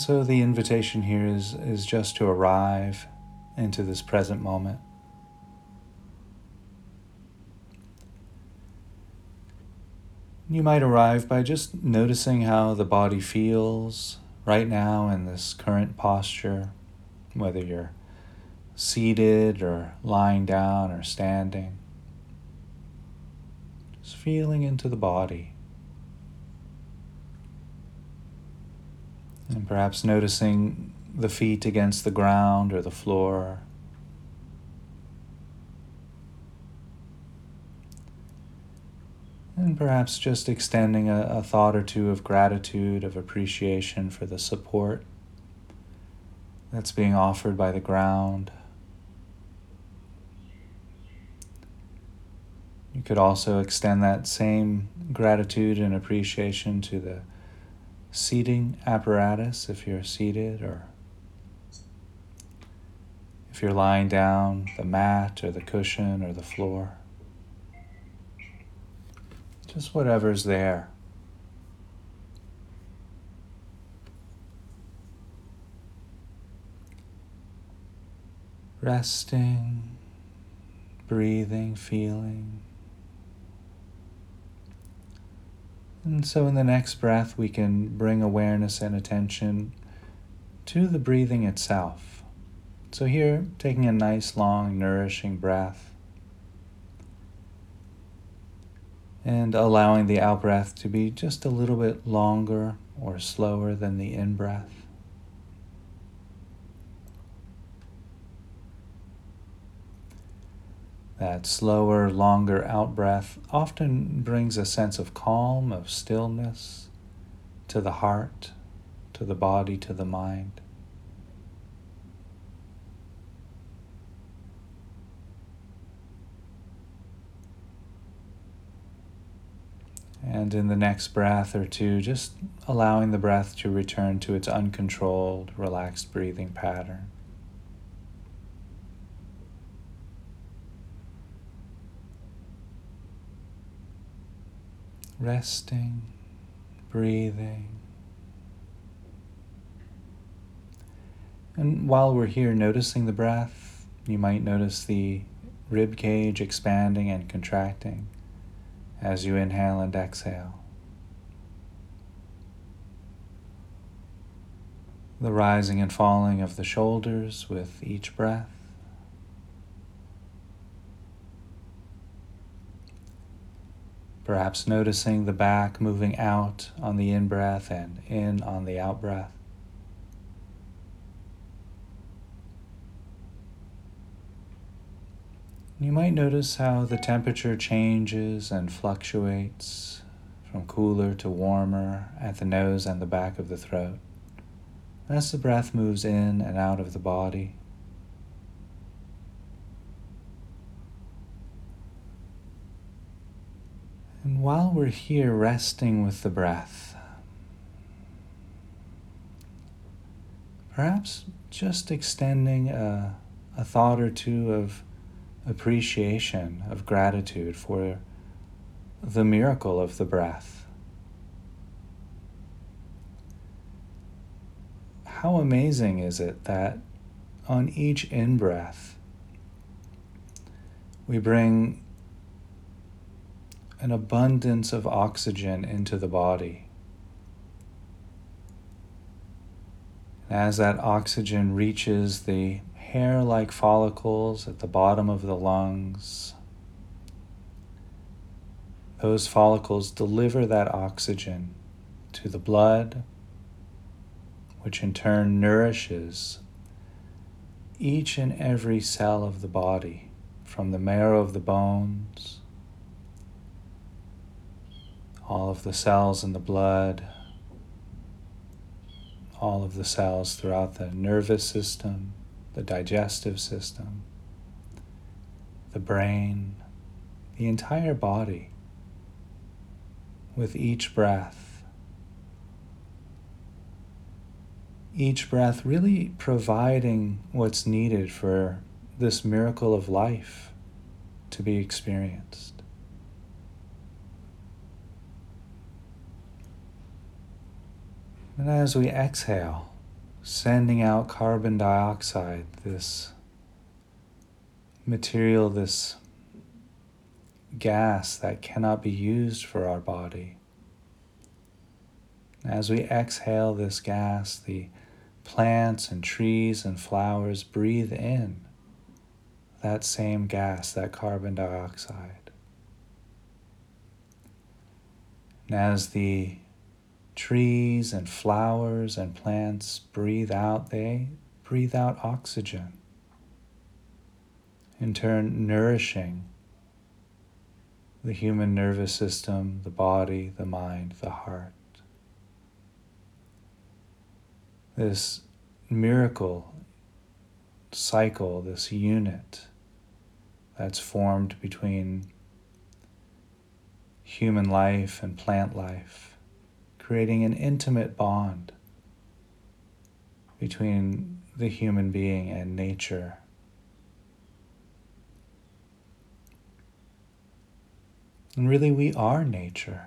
And so the invitation here is, is just to arrive into this present moment. You might arrive by just noticing how the body feels right now in this current posture, whether you're seated or lying down or standing. Just feeling into the body. And perhaps noticing the feet against the ground or the floor. And perhaps just extending a, a, thought or two of gratitude, of appreciation for the support that's being offered by the ground. You could also extend that same gratitude and appreciation to the seating apparatus if you're seated or if you're lying down, the mat or the cushion or the floor. Just whatever's there. Resting, breathing, feeling. And so, in the next breath, we can bring awareness and attention to the breathing itself. So, here, taking a nice, long, nourishing breath. and allowing the out breath to be just a little bit longer or slower than the in breath. That slower, longer out breath often brings a sense of calm, of stillness to the heart, to the body, to the mind. And in the next breath or two, just allowing the breath to return to its uncontrolled, relaxed breathing pattern. Resting, breathing. And while we're here noticing the breath, you might notice the rib cage expanding and contracting as you inhale and exhale. The rising and falling of the shoulders with each breath. Perhaps noticing the back moving out on the in breath and in on the out breath. You might notice how the temperature changes and fluctuates from cooler to warmer at the nose and the back of the throat as the breath moves in and out of the body. And while we're here resting with the breath, perhaps just extending a, a thought or two of appreciation, of gratitude for the miracle of the breath. How amazing is it that on each in breath, we bring an abundance of oxygen into the body. As that oxygen reaches the hair like follicles at the bottom of the lungs. Those follicles deliver that oxygen to the blood, which in turn nourishes each and every cell of the body, from the marrow of the bones, all of the cells in the blood, all of the cells throughout the nervous system the digestive system, the brain, the entire body with each breath. Each breath really providing what's needed for this miracle of life to be experienced. And as we exhale, sending out carbon dioxide, this material, this gas that cannot be used for our body. As we exhale this gas, the plants and trees and flowers breathe in that same gas, that carbon dioxide. And as the trees and flowers and plants breathe out, they breathe out oxygen, in turn, nourishing the human nervous system, the body, the mind, the heart. This miracle cycle, this unit that's formed between human life and plant life, creating an intimate bond between the human being and nature. And really, we are nature.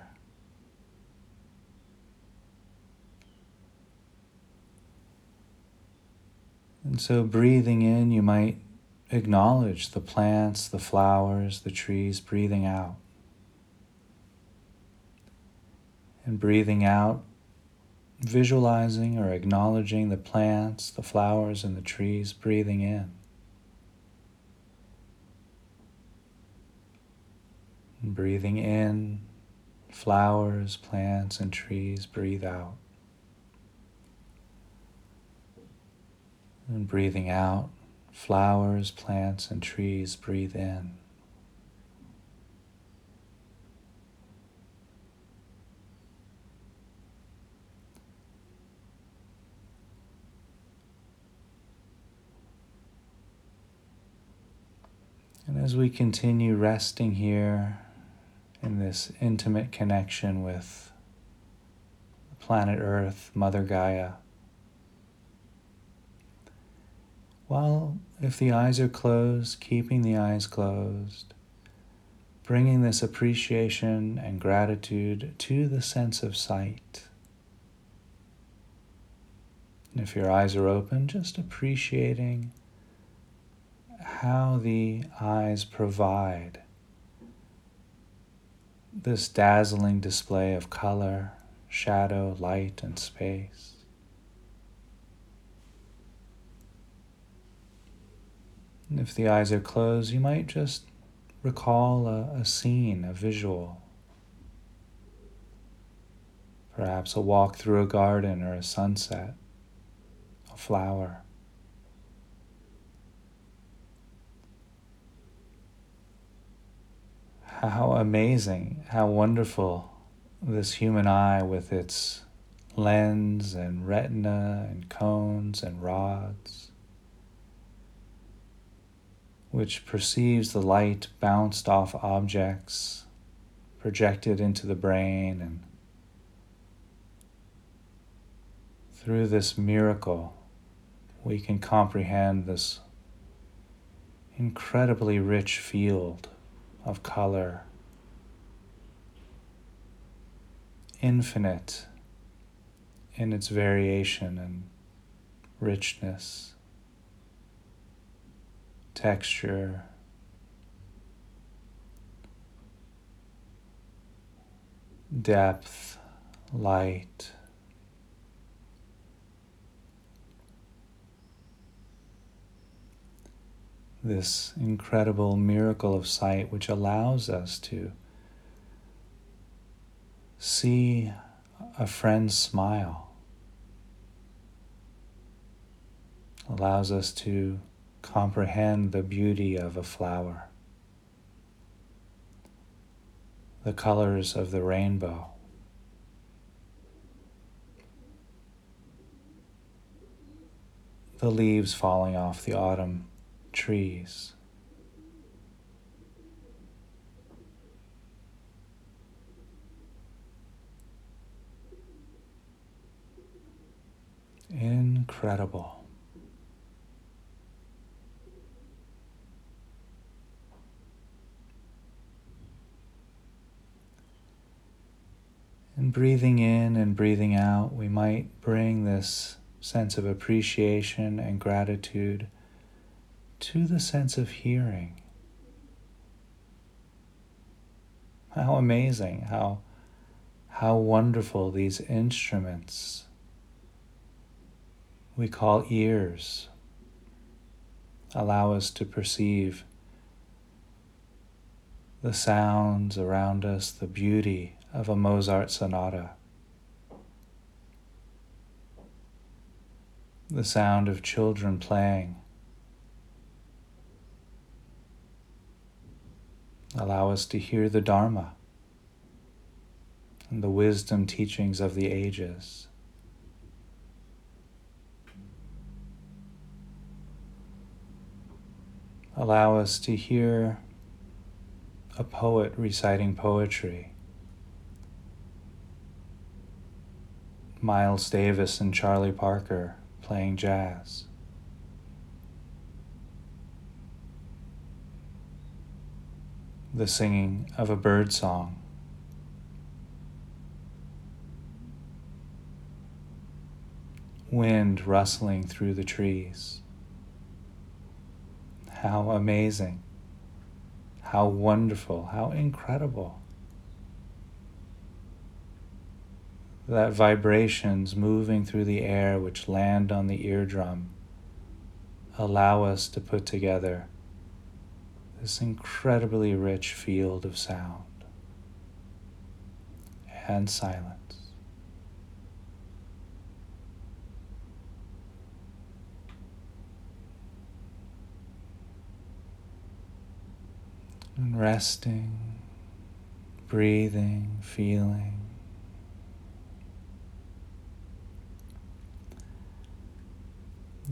And so, breathing in, you might acknowledge the plants, the flowers, the trees, breathing out. And breathing out, visualizing or acknowledging the plants, the flowers, and the trees, breathing in. And breathing in, flowers, plants, and trees, breathe out. And breathing out, flowers, plants, and trees, breathe in. And as we continue resting here in this intimate connection with planet Earth, Mother Gaia, Well, if the eyes are closed, keeping the eyes closed, bringing this appreciation and gratitude to the sense of sight. And if your eyes are open, just appreciating how the eyes provide this dazzling display of color, shadow, light, and space. And if the eyes are closed, you might just recall a, a scene, a visual. Perhaps a walk through a garden or a sunset, a flower. How amazing, how wonderful this human eye with its lens and retina and cones and rods which perceives the light bounced off objects, projected into the brain, and through this miracle, we can comprehend this incredibly rich field of color, infinite in its variation and richness. Texture, depth, light. This incredible miracle of sight, which allows us to see a friend smile, allows us to comprehend the beauty of a flower, the colors of the rainbow. The leaves falling off the autumn trees. Incredible. And breathing in and breathing out, we might bring this sense of appreciation and gratitude to the sense of hearing. How amazing, how, how wonderful these instruments we call ears allow us to perceive the sounds around us, the beauty of a Mozart sonata. The sound of children playing. Allow us to hear the Dharma and the wisdom teachings of the ages. Allow us to hear a poet reciting poetry. Miles Davis and Charlie Parker playing jazz. The singing of a bird song. Wind rustling through the trees. How amazing, how wonderful, how incredible. That vibrations moving through the air which land on the eardrum allow us to put together this incredibly rich field of sound and silence. And resting, breathing, feeling.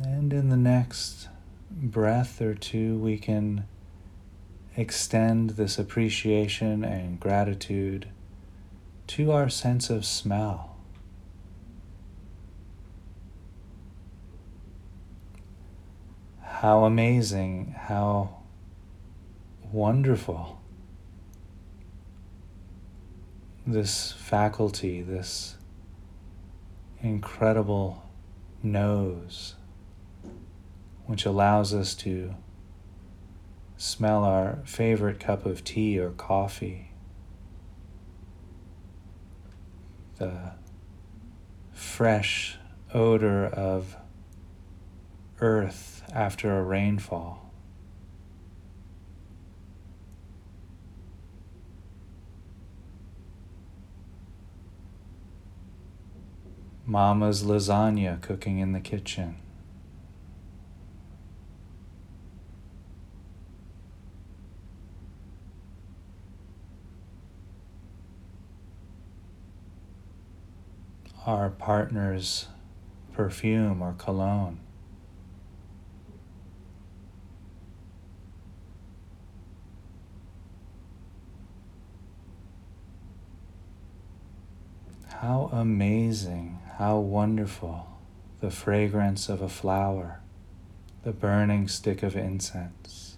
And in the next breath or two, we can extend this appreciation and gratitude to our sense of smell. How amazing, how wonderful. This faculty, this incredible nose, which allows us to smell our favorite cup of tea or coffee, the fresh odor of earth after a rainfall. Mama's lasagna cooking in the kitchen. Our partner's perfume or cologne. How amazing how wonderful the fragrance of a flower, the burning stick of incense.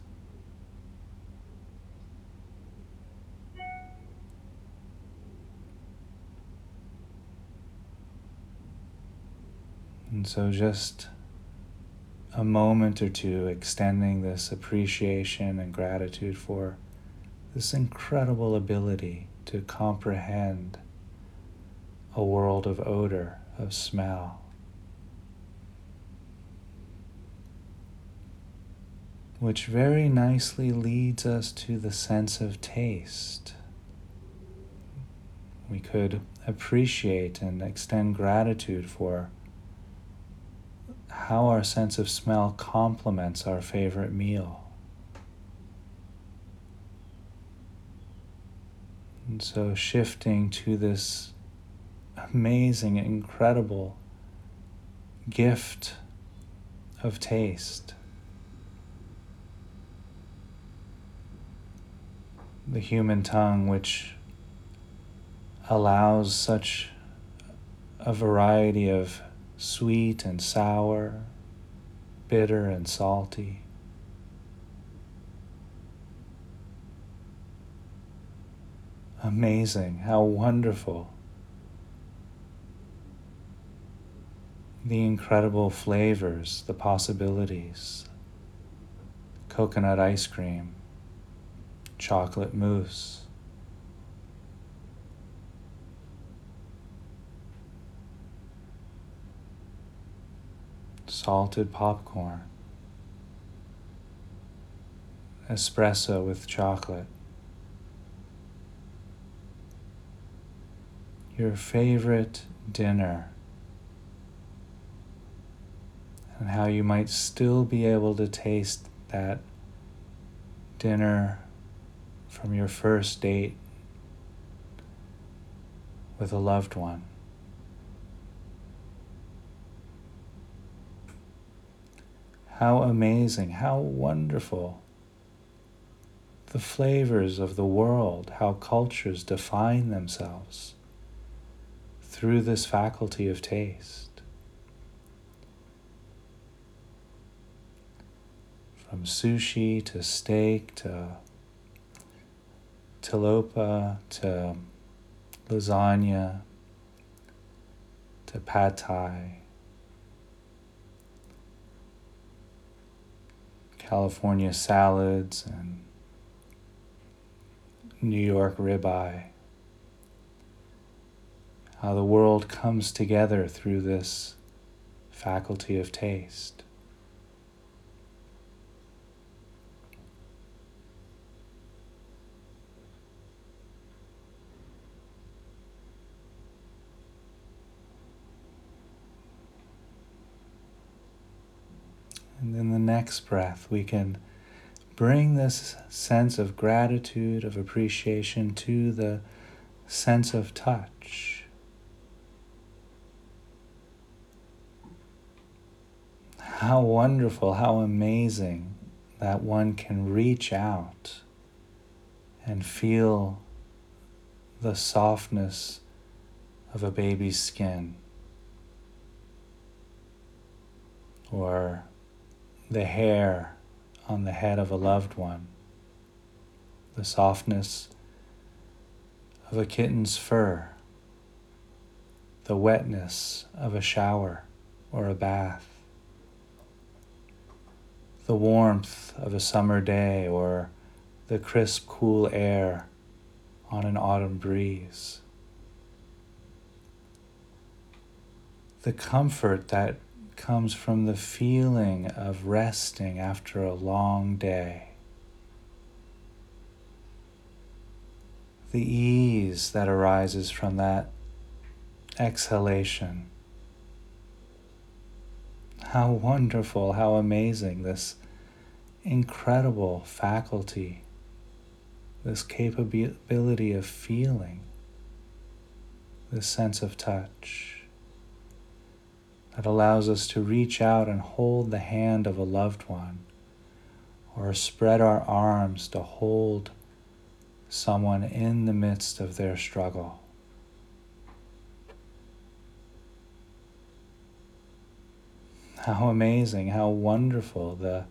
And so, just a moment or two extending this appreciation and gratitude for this incredible ability to comprehend a world of odor of smell. Which very nicely leads us to the sense of taste. We could appreciate and extend gratitude for how our sense of smell complements our favorite meal. And so, shifting to this amazing, incredible gift of taste. The human tongue, which allows such a variety of sweet and sour, bitter and salty. Amazing, how wonderful. The incredible flavors, the possibilities. Coconut ice cream, chocolate mousse, Salted popcorn, espresso with chocolate. Your favorite dinner and how you might still be able to taste that dinner from your first date with a loved one. How amazing, how wonderful. The flavors of the world, how cultures define themselves through this faculty of taste. from sushi to steak to tilapia to lasagna to pad thai, California salads and New York ribeye. How the world comes together through this faculty of taste. And in the next breath, we can bring this sense of gratitude, of appreciation to the sense of touch. How wonderful, how amazing that one can reach out and feel the softness of a baby's skin or the hair on the head of a loved one, the softness of a kitten's fur, the wetness of a shower or a bath, the warmth of a summer day or the crisp, cool air on an autumn breeze. The comfort that comes from the feeling of resting after a long day. The ease that arises from that exhalation. How wonderful, how amazing this incredible faculty, this capability of feeling, this sense of touch that allows us to reach out and hold the hand of a loved one or spread our arms to hold someone in the midst of their struggle. How amazing, how wonderful the,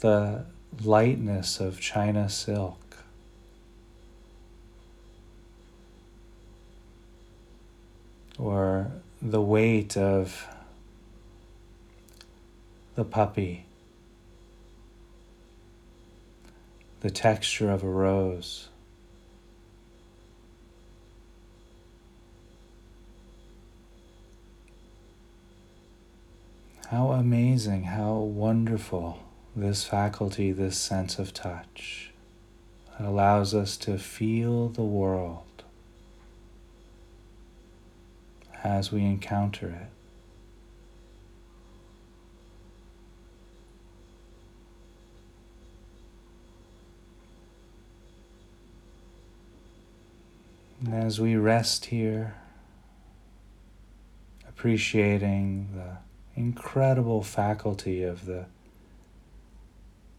the lightness of China silk. Or the weight of the puppy, the texture of a rose. How amazing, how wonderful this faculty, this sense of touch that allows us to feel the world as we encounter it. And as we rest here, appreciating the incredible faculty of the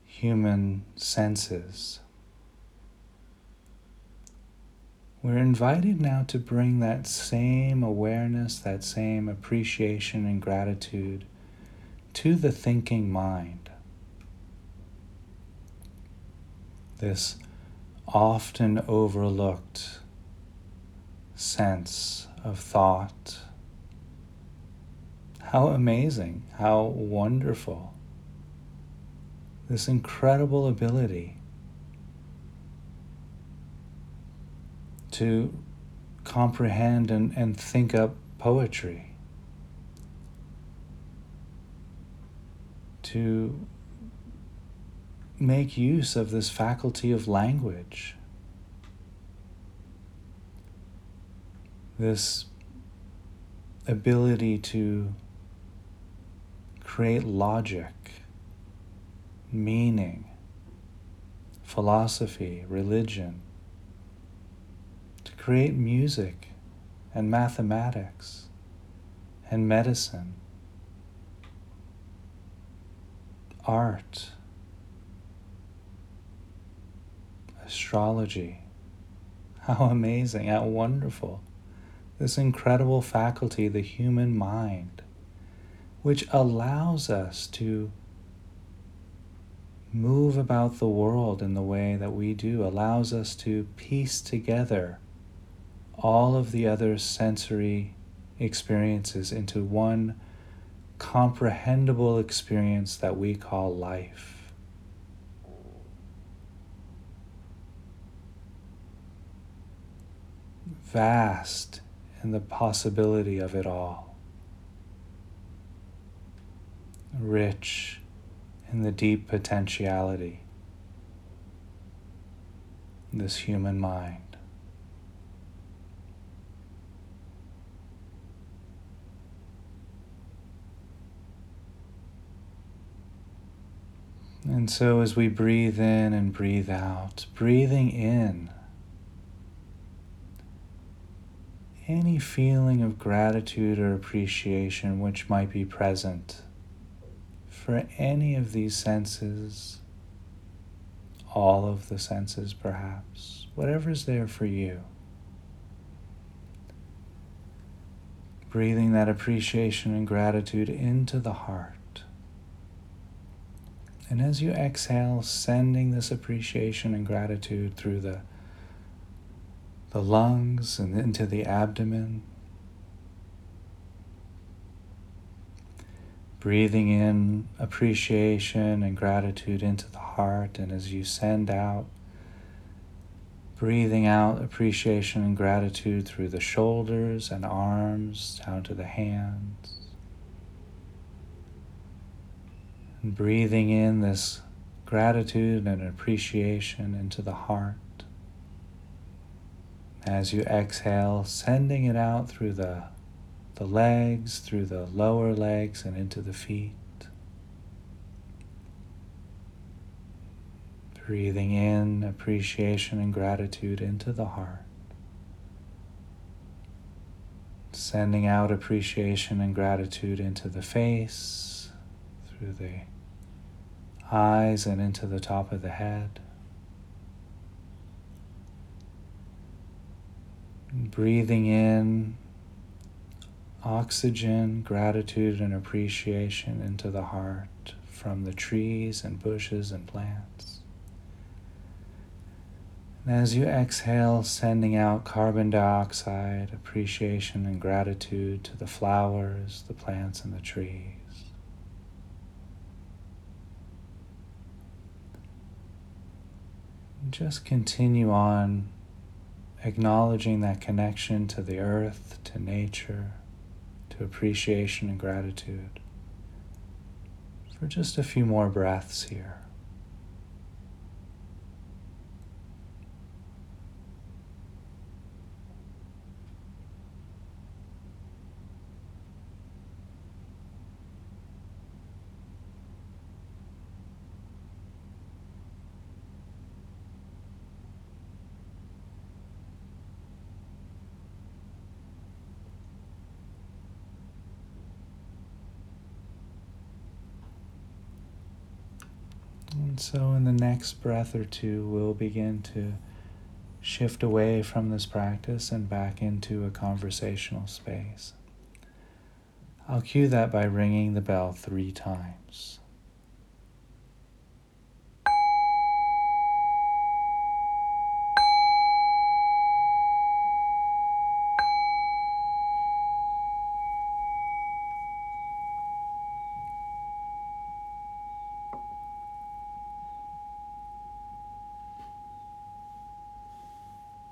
human senses. We're invited now to bring that same awareness, that same appreciation and gratitude to the thinking mind. This often overlooked sense of thought, How amazing, how wonderful. This incredible ability to comprehend and, and think up poetry, to make use of this faculty of language, this ability to create logic, meaning, philosophy, religion, create music and mathematics and medicine, art, astrology. How amazing, how wonderful. This incredible faculty, the human mind, which allows us to move about the world in the way that we do, allows us to piece together all of the other sensory experiences into one comprehensible experience that we call life. Vast in the possibility of it all, rich in the deep potentiality, this human mind. And so, as we breathe in and breathe out, breathing in, any feeling of gratitude or appreciation which might be present for any of these senses, all of the senses perhaps, whatever's there for you. Breathing that appreciation and gratitude into the heart. And as you exhale, sending this appreciation and gratitude through the, the lungs and into the abdomen. Breathing in appreciation and gratitude into the heart, and as you send out, breathing out appreciation and gratitude through the shoulders and arms down to the hands. Breathing in this gratitude and appreciation into the heart. As you exhale, sending it out through the, the legs, through the lower legs, and into the feet. Breathing in appreciation and gratitude into the heart. Sending out appreciation and gratitude into the face through the eyes and into the top of the head. Breathing in oxygen, gratitude, and appreciation into the heart from the trees and bushes and plants. And as you exhale, sending out carbon dioxide, appreciation, and gratitude to the flowers, the plants, and the trees. Just continue on acknowledging that connection to the earth, to nature, to appreciation and gratitude for just a few more breaths here. And so, in the next breath or two, we'll begin to shift away from this practice and back into a conversational space. I'll cue that by ringing the bell three times.